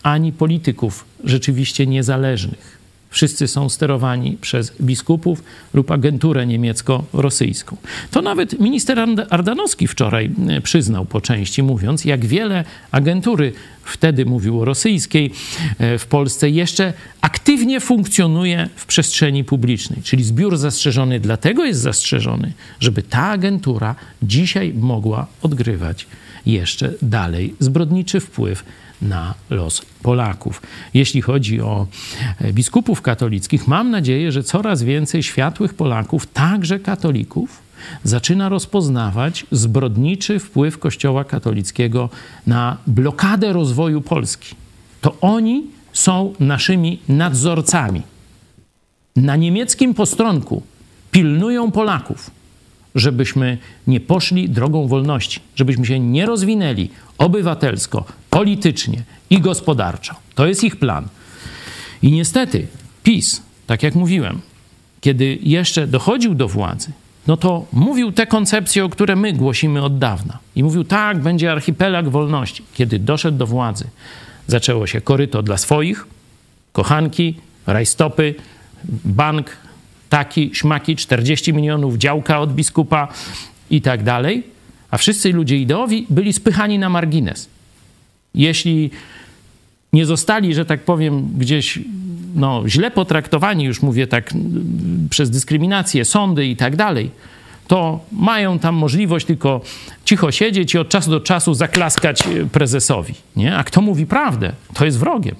ani polityków rzeczywiście niezależnych. Wszyscy są sterowani przez biskupów lub agenturę niemiecko-rosyjską. To nawet minister Ardanowski wczoraj przyznał po części, mówiąc, jak wiele agentury, wtedy mówił o rosyjskiej, e, w Polsce jeszcze aktywnie funkcjonuje w przestrzeni publicznej. Czyli zbiór zastrzeżony dlatego jest zastrzeżony, żeby ta agentura dzisiaj mogła odgrywać jeszcze dalej zbrodniczy wpływ na los Polaków. Jeśli chodzi o e, biskupów katolickich, mam nadzieję, że coraz więcej światłych Polaków, także katolików, zaczyna rozpoznawać zbrodniczy wpływ Kościoła katolickiego na blokadę rozwoju Polski. To oni są naszymi nadzorcami. Na niemieckim postronku pilnują Polaków, żebyśmy nie poszli drogą wolności, żebyśmy się nie rozwinęli obywatelsko, politycznie i gospodarczo. To jest ich plan. I niestety PiS, tak jak mówiłem, kiedy jeszcze dochodził do władzy, no to mówił te koncepcje, o które my głosimy od dawna. I mówił, tak, będzie archipelag wolności. Kiedy doszedł do władzy, zaczęło się koryto dla swoich, kochanki, rajstopy, bank, taki, śmaki, 40 milionów działka od biskupa i tak dalej. A wszyscy ludzie ideowi byli spychani na margines. Jeśli nie zostali, że tak powiem, gdzieś no, źle potraktowani, już mówię tak, przez dyskryminację, sądy i tak dalej, to mają tam możliwość tylko cicho siedzieć i od czasu do czasu zaklaskać prezesowi. Nie? A kto mówi prawdę, to jest wrogiem.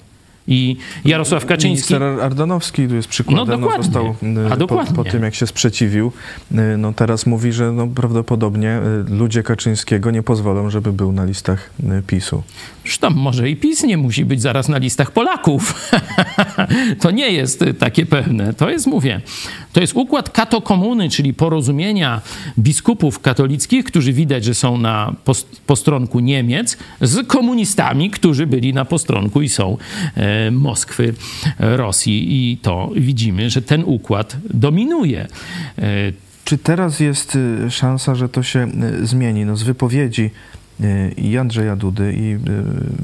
I Jarosław Kaczyński. Minister Ardanowski tu jest przykładem. No, dokładnie. został A, dokładnie. Po, po, tym, jak się sprzeciwił. Y, no, teraz mówi, że no, prawdopodobnie y, ludzie Kaczyńskiego nie pozwolą, żeby był na listach y, PiSu. Zresztą może i PiS nie musi być zaraz na listach Polaków. to nie jest takie pewne. To jest, mówię, to jest układ katokomuny, czyli porozumienia biskupów katolickich, którzy widać, że są na postronku Niemiec, z komunistami, którzy byli na postronku i są e, Moskwy, Rosji. I to widzimy, że ten układ dominuje. E, Czy teraz jest y, szansa, że to się y, zmieni? No z wypowiedzi y, i Andrzeja Dudy i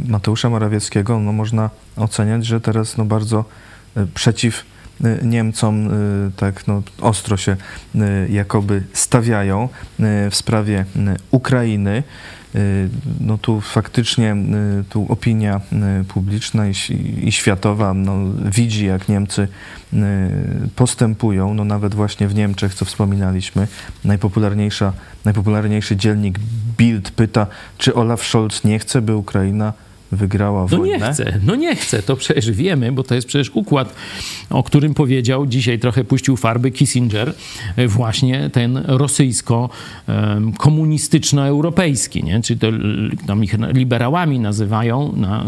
Mateusza Morawieckiego no można oceniać, że teraz no bardzo przeciw Y, Niemcom y, tak no, ostro się y, jakoby stawiają w sprawie Ukrainy. No tu faktycznie tu opinia publiczna i, i światowa no, widzi, jak Niemcy postępują. No nawet właśnie w Niemczech, co wspominaliśmy, najpopularniejsza, najpopularniejszy dziennik Bild pyta, czy Olaf Scholz nie chce, by Ukraina wygrała no wojnę? No nie chce, no nie chce, to przecież wiemy, bo to jest przecież układ, o którym powiedział, dzisiaj trochę puścił farby Kissinger, e, właśnie ten rosyjsko-komunistyczno-europejski, nie? Czyli to tam ich liberałami nazywają na,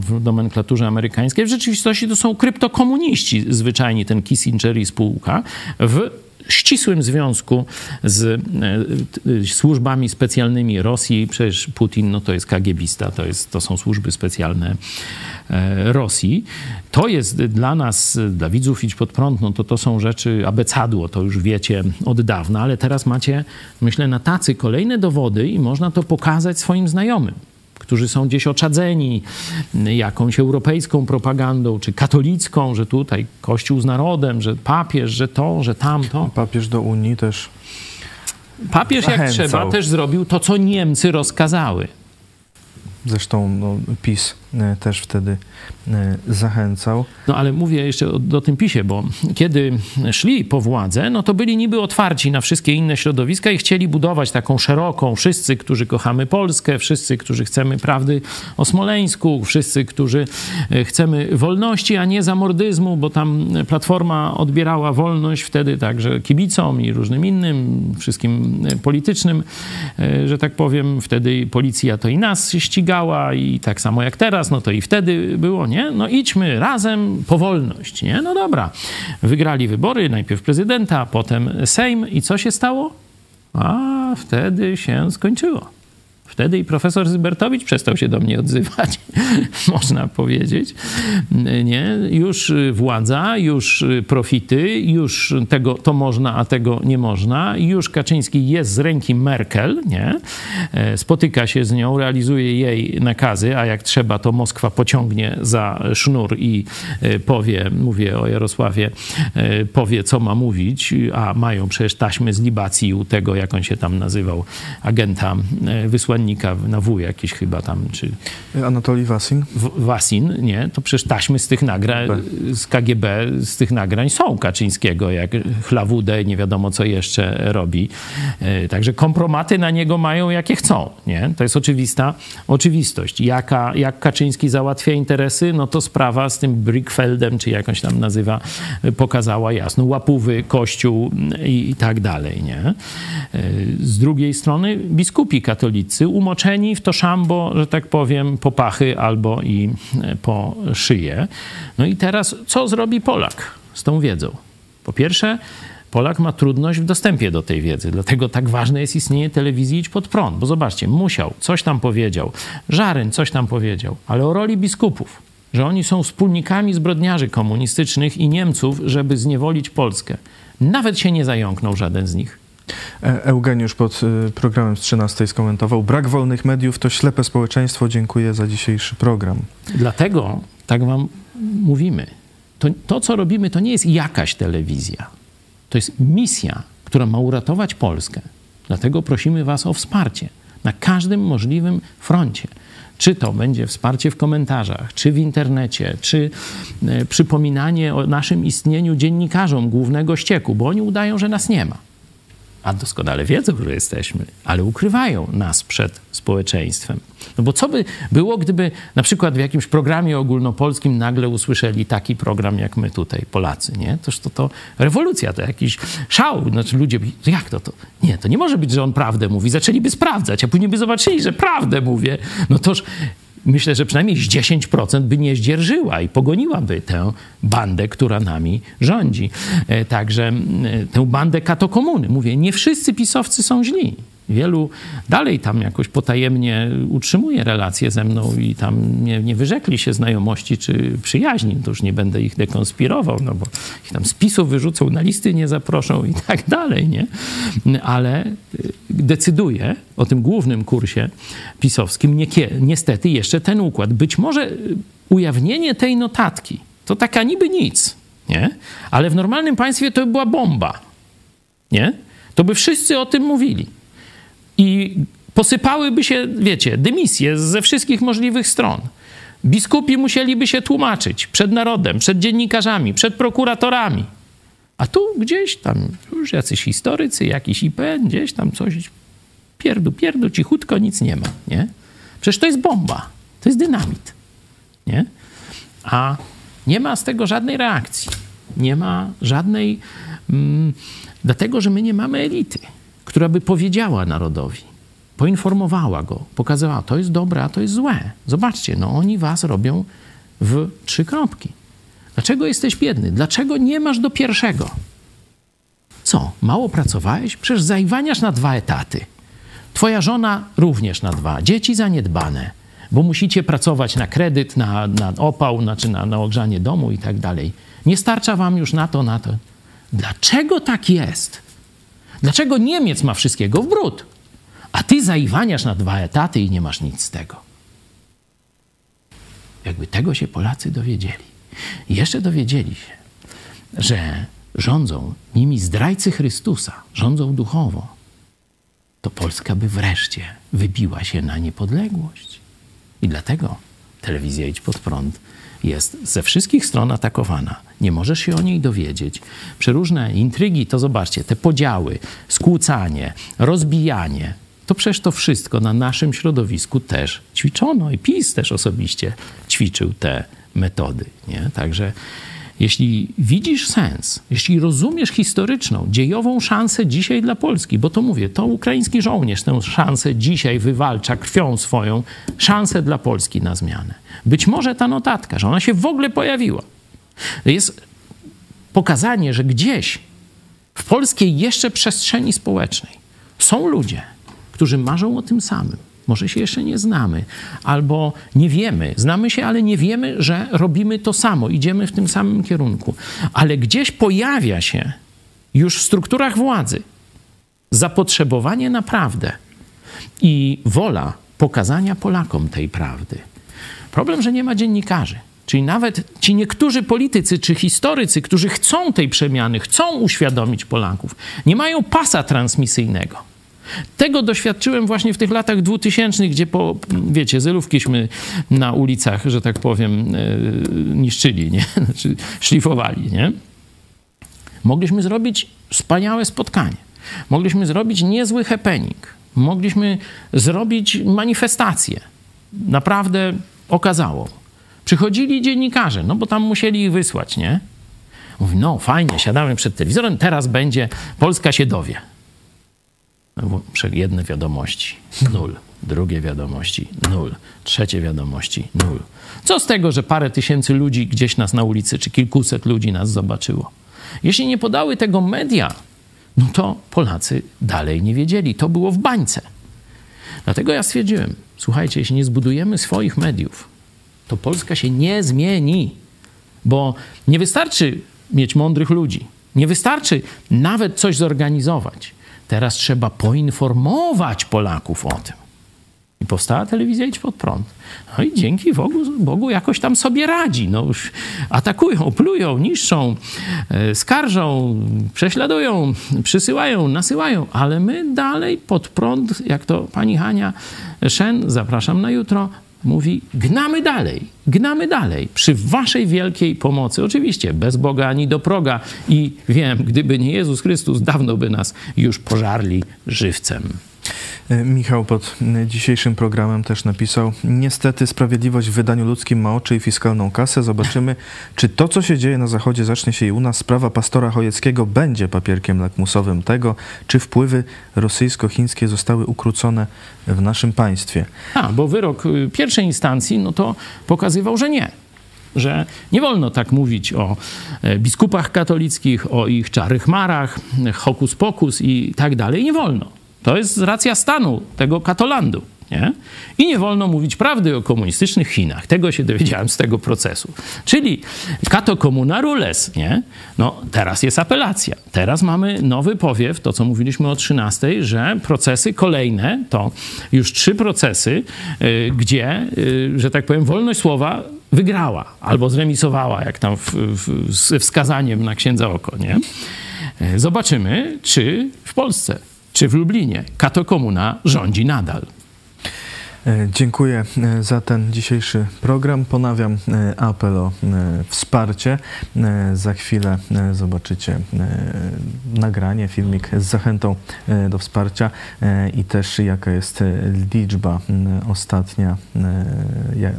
w nomenklaturze amerykańskiej. W rzeczywistości to są kryptokomuniści zwyczajni, ten Kissinger i spółka, w ścisłym związku z e, służbami specjalnymi Rosji. Przecież Putin no to jest kagiebista, to, jest, to są służby specjalne e, Rosji. To jest dla nas, dla widzów Idź Pod Prąd, no to to są rzeczy abecadło, to już wiecie od dawna, ale teraz macie, myślę, na tacy kolejne dowody i można to pokazać swoim znajomym którzy są gdzieś oczadzeni jakąś europejską propagandą, czy katolicką, że tutaj Kościół z narodem, że papież, że to, że tamto. Papież do Unii też. Papież, jak zachęcał. trzeba, też zrobił to, co Niemcy rozkazały. Zresztą no, PiS też wtedy e, zachęcał. No ale mówię jeszcze o, o tym PiSie, bo kiedy szli po władzę, no to byli niby otwarci na wszystkie inne środowiska i chcieli budować taką szeroką, wszyscy, którzy kochamy Polskę, wszyscy, którzy chcemy prawdy o Smoleńsku, wszyscy, którzy e, chcemy wolności, a nie zamordyzmu, bo tam Platforma odbierała wolność wtedy także kibicom i różnym innym, wszystkim politycznym, że tak powiem. Wtedy policja to i nas ścigała, i tak samo jak teraz, no to i wtedy było, nie? No idźmy razem po wolność, nie? No dobra. Wygrali wybory, najpierw prezydenta, potem Sejm i co się stało? A wtedy się skończyło. Wtedy i profesor Zybertowicz przestał się do mnie odzywać, można powiedzieć. Nie? Już władza, już profity, już tego to można, a tego nie można. Już Kaczyński jest z ręki Merkel, nie? spotyka się z nią, realizuje jej nakazy, a jak trzeba, to Moskwa pociągnie za sznur i e, powie, mówię o Jarosławie, e, powie, co ma mówić, a mają przecież taśmy z libacji u tego, jak on się tam nazywał, agenta e, wysłannika na W jakiś chyba tam, czy... Anatolii Wasin? Wasin, nie? To przecież taśmy z tych nagrań, z KGB, z tych nagrań są Kaczyńskiego, jak chlawudę, nie wiadomo co jeszcze robi. E, także kompromaty na niego mają jakie chcą, nie? To jest oczywista oczywistość. Jaka, jak Kaczyński załatwia interesy, no to sprawa z tym Brickfeldem, czy jakąś tam nazywa, pokazała jasno. Łapówy, kościół i, i tak dalej, nie? E, z drugiej strony biskupi katolicy umoczeni w to szambo, że tak powiem, po pachy albo i po szyję. No i teraz co zrobi Polak z tą wiedzą? Po pierwsze, Polak ma trudność w dostępie do tej wiedzy, dlatego tak ważne jest istnienie telewizji Idź Pod Prąd, bo zobaczcie, Musiał coś tam powiedział, Żaryn coś tam powiedział, ale o roli biskupów, że oni są wspólnikami zbrodniarzy komunistycznych i Niemców, żeby zniewolić Polskę. Nawet się nie zająknął żaden z nich. E, Eugeniusz pod y, programem z 13 skomentował: Brak wolnych mediów to ślepe społeczeństwo. Dziękuję za dzisiejszy program. Dlatego tak wam mówimy. To, to, co robimy, to nie jest jakaś telewizja. To jest misja, która ma uratować Polskę. Dlatego prosimy Was o wsparcie na każdym możliwym froncie. Czy to będzie wsparcie w komentarzach, czy w internecie, czy e, przypominanie o naszym istnieniu dziennikarzom głównego ścieku, bo oni udają, że nas nie ma a doskonale wiedzą, że jesteśmy, ale ukrywają nas przed społeczeństwem. No bo co by było, gdyby na przykład w jakimś programie ogólnopolskim nagle usłyszeli taki program jak my tutaj, Polacy, nie? Toż to, to rewolucja, to jakiś szał. Znaczy ludzie, jak to, to? Nie, to nie może być, że on prawdę mówi. Zaczęliby sprawdzać, a później by zobaczyli, że prawdę mówię. No toż myślę, że przynajmniej z 10% by nie zdzierżyła i pogoniłaby tę bandę, która nami rządzi. E, także tę bandę katokomuny. Mówię, nie wszyscy pisowcy są źli wielu dalej tam jakoś potajemnie utrzymuje relacje ze mną i tam nie, nie wyrzekli się znajomości czy przyjaźni. To już nie będę ich dekonspirował, no bo ich tam z PiSu wyrzucą, na listy nie zaproszą i tak dalej, nie? Ale y, decyduje o tym głównym kursie pisowskim nie, niestety jeszcze ten układ. Być może ujawnienie tej notatki to taka niby nic, nie? Ale w normalnym państwie to by była bomba, nie? To by wszyscy o tym mówili i posypałyby się, wiecie, dymisje ze wszystkich możliwych stron. Biskupi musieliby się tłumaczyć przed narodem, przed dziennikarzami, przed prokuratorami. A tu gdzieś tam już jacyś historycy, jakiś IPN, gdzieś tam coś pierdu, pierdu, cichutko, nic nie ma, nie? Przecież to jest bomba, to jest dynamit, nie? A nie ma z tego żadnej reakcji. Nie ma żadnej... Mm, dlatego, że my nie mamy elity która by powiedziała narodowi, poinformowała go, pokazała, to jest dobre, a to jest złe. Zobaczcie, no oni was robią w trzy kropki. Dlaczego jesteś biedny? Dlaczego nie masz do pierwszego? Co, mało pracowałeś? Przecież zajwaniasz na dwa etaty. Twoja żona również na dwa. Dzieci zaniedbane, bo musicie pracować na kredyt, na, na opał, znaczy na, na ogrzanie domu i tak dalej. Nie starcza wam już na to, na to. Dlaczego tak jest? Dlaczego Niemiec ma wszystkiego w brud, a ty zaiwaniasz na dwa etaty i nie masz nic z tego? Jakby tego się Polacy dowiedzieli. I jeszcze dowiedzieli się, że rządzą nimi zdrajcy Chrystusa, rządzą duchowo, to Polska by wreszcie wybiła się na niepodległość. I dlatego telewizja Idź Pod Prąd jest ze wszystkich stron atakowana. Nie możesz się o niej dowiedzieć. Przeróżne intrygi, to zobaczcie, te podziały, skłócanie, rozbijanie, to przecież to wszystko na naszym środowisku też ćwiczono i PiS też osobiście ćwiczył te metody. Nie? Także jeśli widzisz sens, jeśli rozumiesz historyczną, dziejową szansę dzisiaj dla Polski, bo to mówię, to ukraiński żołnierz tę szansę dzisiaj wywalcza krwią swoją, szansę dla Polski na zmianę. Być może ta notatka, że ona się w ogóle pojawiła, jest pokazanie, że gdzieś w polskiej jeszcze przestrzeni społecznej są ludzie, którzy marzą o tym samym może się jeszcze nie znamy, albo nie wiemy. Znamy się, ale nie wiemy, że robimy to samo, idziemy w tym samym kierunku. Ale gdzieś pojawia się już w strukturach władzy zapotrzebowanie na prawdę i wola pokazania Polakom tej prawdy. Problem, że nie ma dziennikarzy. Czyli nawet ci niektórzy politycy czy historycy, którzy chcą tej przemiany, chcą uświadomić Polaków, nie mają pasa transmisyjnego. Tego doświadczyłem właśnie w tych latach dwutysięcznych, gdzie po, wiecie, zelówkiśmy na ulicach, że tak powiem, e, niszczyli, nie? Znaczy szlifowali, nie? Mogliśmy zrobić wspaniałe spotkanie. Mogliśmy zrobić niezły happening. Mogliśmy zrobić manifestację. Naprawdę okazałą. Przychodzili dziennikarze, no bo tam musieli ich wysłać, nie? Mówi, no fajnie, siadamy przed telewizorem, teraz będzie, Polska się dowie jedne wiadomości. Nul. Drugie wiadomości nul. Trzecie wiadomości nul. Co z tego, że parę tysięcy ludzi gdzieś nas na ulicy, czy kilkuset ludzi nas zobaczyło? Jeśli nie podały tego media, no to Polacy dalej nie wiedzieli. To było w bańce. Dlatego ja stwierdziłem, słuchajcie, jeśli nie zbudujemy swoich mediów, to Polska się nie zmieni, bo nie wystarczy mieć mądrych ludzi, nie wystarczy nawet coś zorganizować. Teraz trzeba poinformować Polaków o tym. I powstała telewizja Idź Pod Prąd. No i dzięki Bogu, Bogu jakoś tam sobie radzi. No już atakują, plują, niszczą, e, skarżą, prześladują, przysyłają, nasyłają, ale my dalej pod prąd, jak to pani Hania Szen, zapraszam na jutro, mówi: gnamy dalej, gnamy dalej przy waszej wielkiej pomocy. Oczywiście bez Boga ani do proga. I wiem, gdyby nie Jezus Chrystus, dawno by nas już pożarli żywcem. E, Michał pod e, dzisiejszym programem też napisał: Niestety, sprawiedliwość w wydaniu ludzkim ma oczy i fiskalną kasę. Zobaczymy, czy to, co się dzieje na Zachodzie, zacznie się i u nas. Sprawa pastora Chojeckiego będzie papierkiem lakmusowym tego, czy wpływy rosyjsko-chińskie zostały ukrócone w naszym państwie. A, bo wyrok y, pierwszej instancji, no to pokazywał, że nie że nie wolno tak mówić o e, biskupach katolickich, o ich czarych marach, hokus pokus i tak dalej. Nie wolno. To jest racja stanu tego katolandu. Nie? I nie wolno mówić prawdy o komunistycznych Chinach. Tego się dowiedziałem z tego procesu. Czyli kato comuna rules, nie? No, teraz jest apelacja. Teraz mamy nowy powiew, to co mówiliśmy o 13, że procesy kolejne, to już trzy procesy, y, gdzie, y, że tak powiem, wolność słowa wygrała albo zremisowała, jak tam w, w, z wskazaniem na księdza oko, nie? Y, zobaczymy, czy w Polsce czy w Lublinie Kato Komuna rządzi nadal. E, dziękuję e, za ten dzisiejszy program. Ponawiam e, apel o wsparcie. Za chwilę zobaczycie nagranie, filmik z zachętą do wsparcia i też jaka jest liczba ostatnia,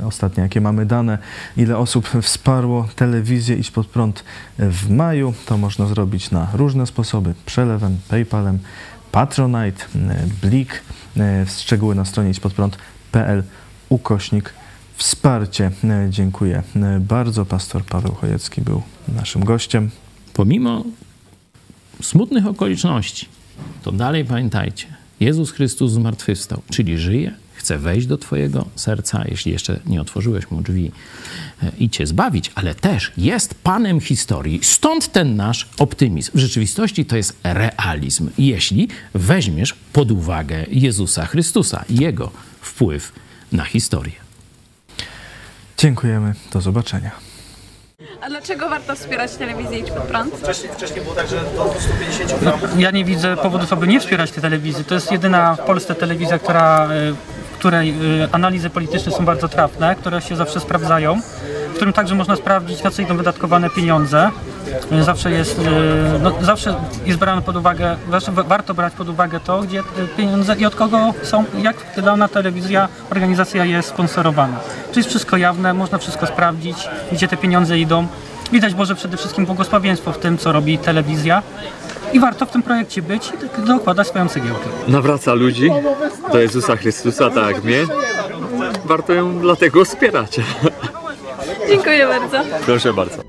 ostatnia jakie mamy dane, ile osób wsparło telewizję Iść Pod Prąd w maju. To można zrobić na różne sposoby, przelewem, paypalem, Patronite, Blik, szczegóły na stronie idźpodprąd.pl ukośnik wsparcie. Dziękuję bardzo. Pastor Paweł Chojecki był naszym gościem. Pomimo smutnych okoliczności, to dalej pamiętajcie, Jezus Chrystus zmartwychwstał, czyli żyje, chce wejść do Twojego serca, jeśli jeszcze nie otworzyłeś mu drzwi e, i Cię zbawić, ale też jest Panem historii. Stąd ten nasz optymizm. W rzeczywistości to jest realizm, jeśli weźmiesz pod uwagę Jezusa Chrystusa i Jego wpływ na historię. Dziękujemy. Do zobaczenia. A dlaczego warto wspierać telewizję Idź Pod Prąd? Wcześniej, wcześniej było tak, że do 150 gram. Ja nie widzę powodów, aby nie wspierać tej telewizji. To jest jedyna w Polsce telewizja, która, y, w której y, analizy polityczne są bardzo trafne, które się zawsze sprawdzają, w którym także można sprawdzić, na co idą wydatkowane pieniądze. Y, Zawsze jest, no, zawsze jest brane pod uwagę, zawsze wa- warto brać pod uwagę to, gdzie pieniądze i od kogo są, jak dana telewizja, organizacja jest sponsorowana. Czyli jest wszystko jawne, można wszystko sprawdzić, gdzie te pieniądze idą. Widać może przede wszystkim błogosławieństwo w tym, co robi telewizja. I warto w tym projekcie być i tak dokładać swoją cegiełkę. nawraca ludzi do Jezusa Chrystusa, tak jak mnie. Warto ją dlatego wspierać. Dziękuję bardzo. Proszę bardzo.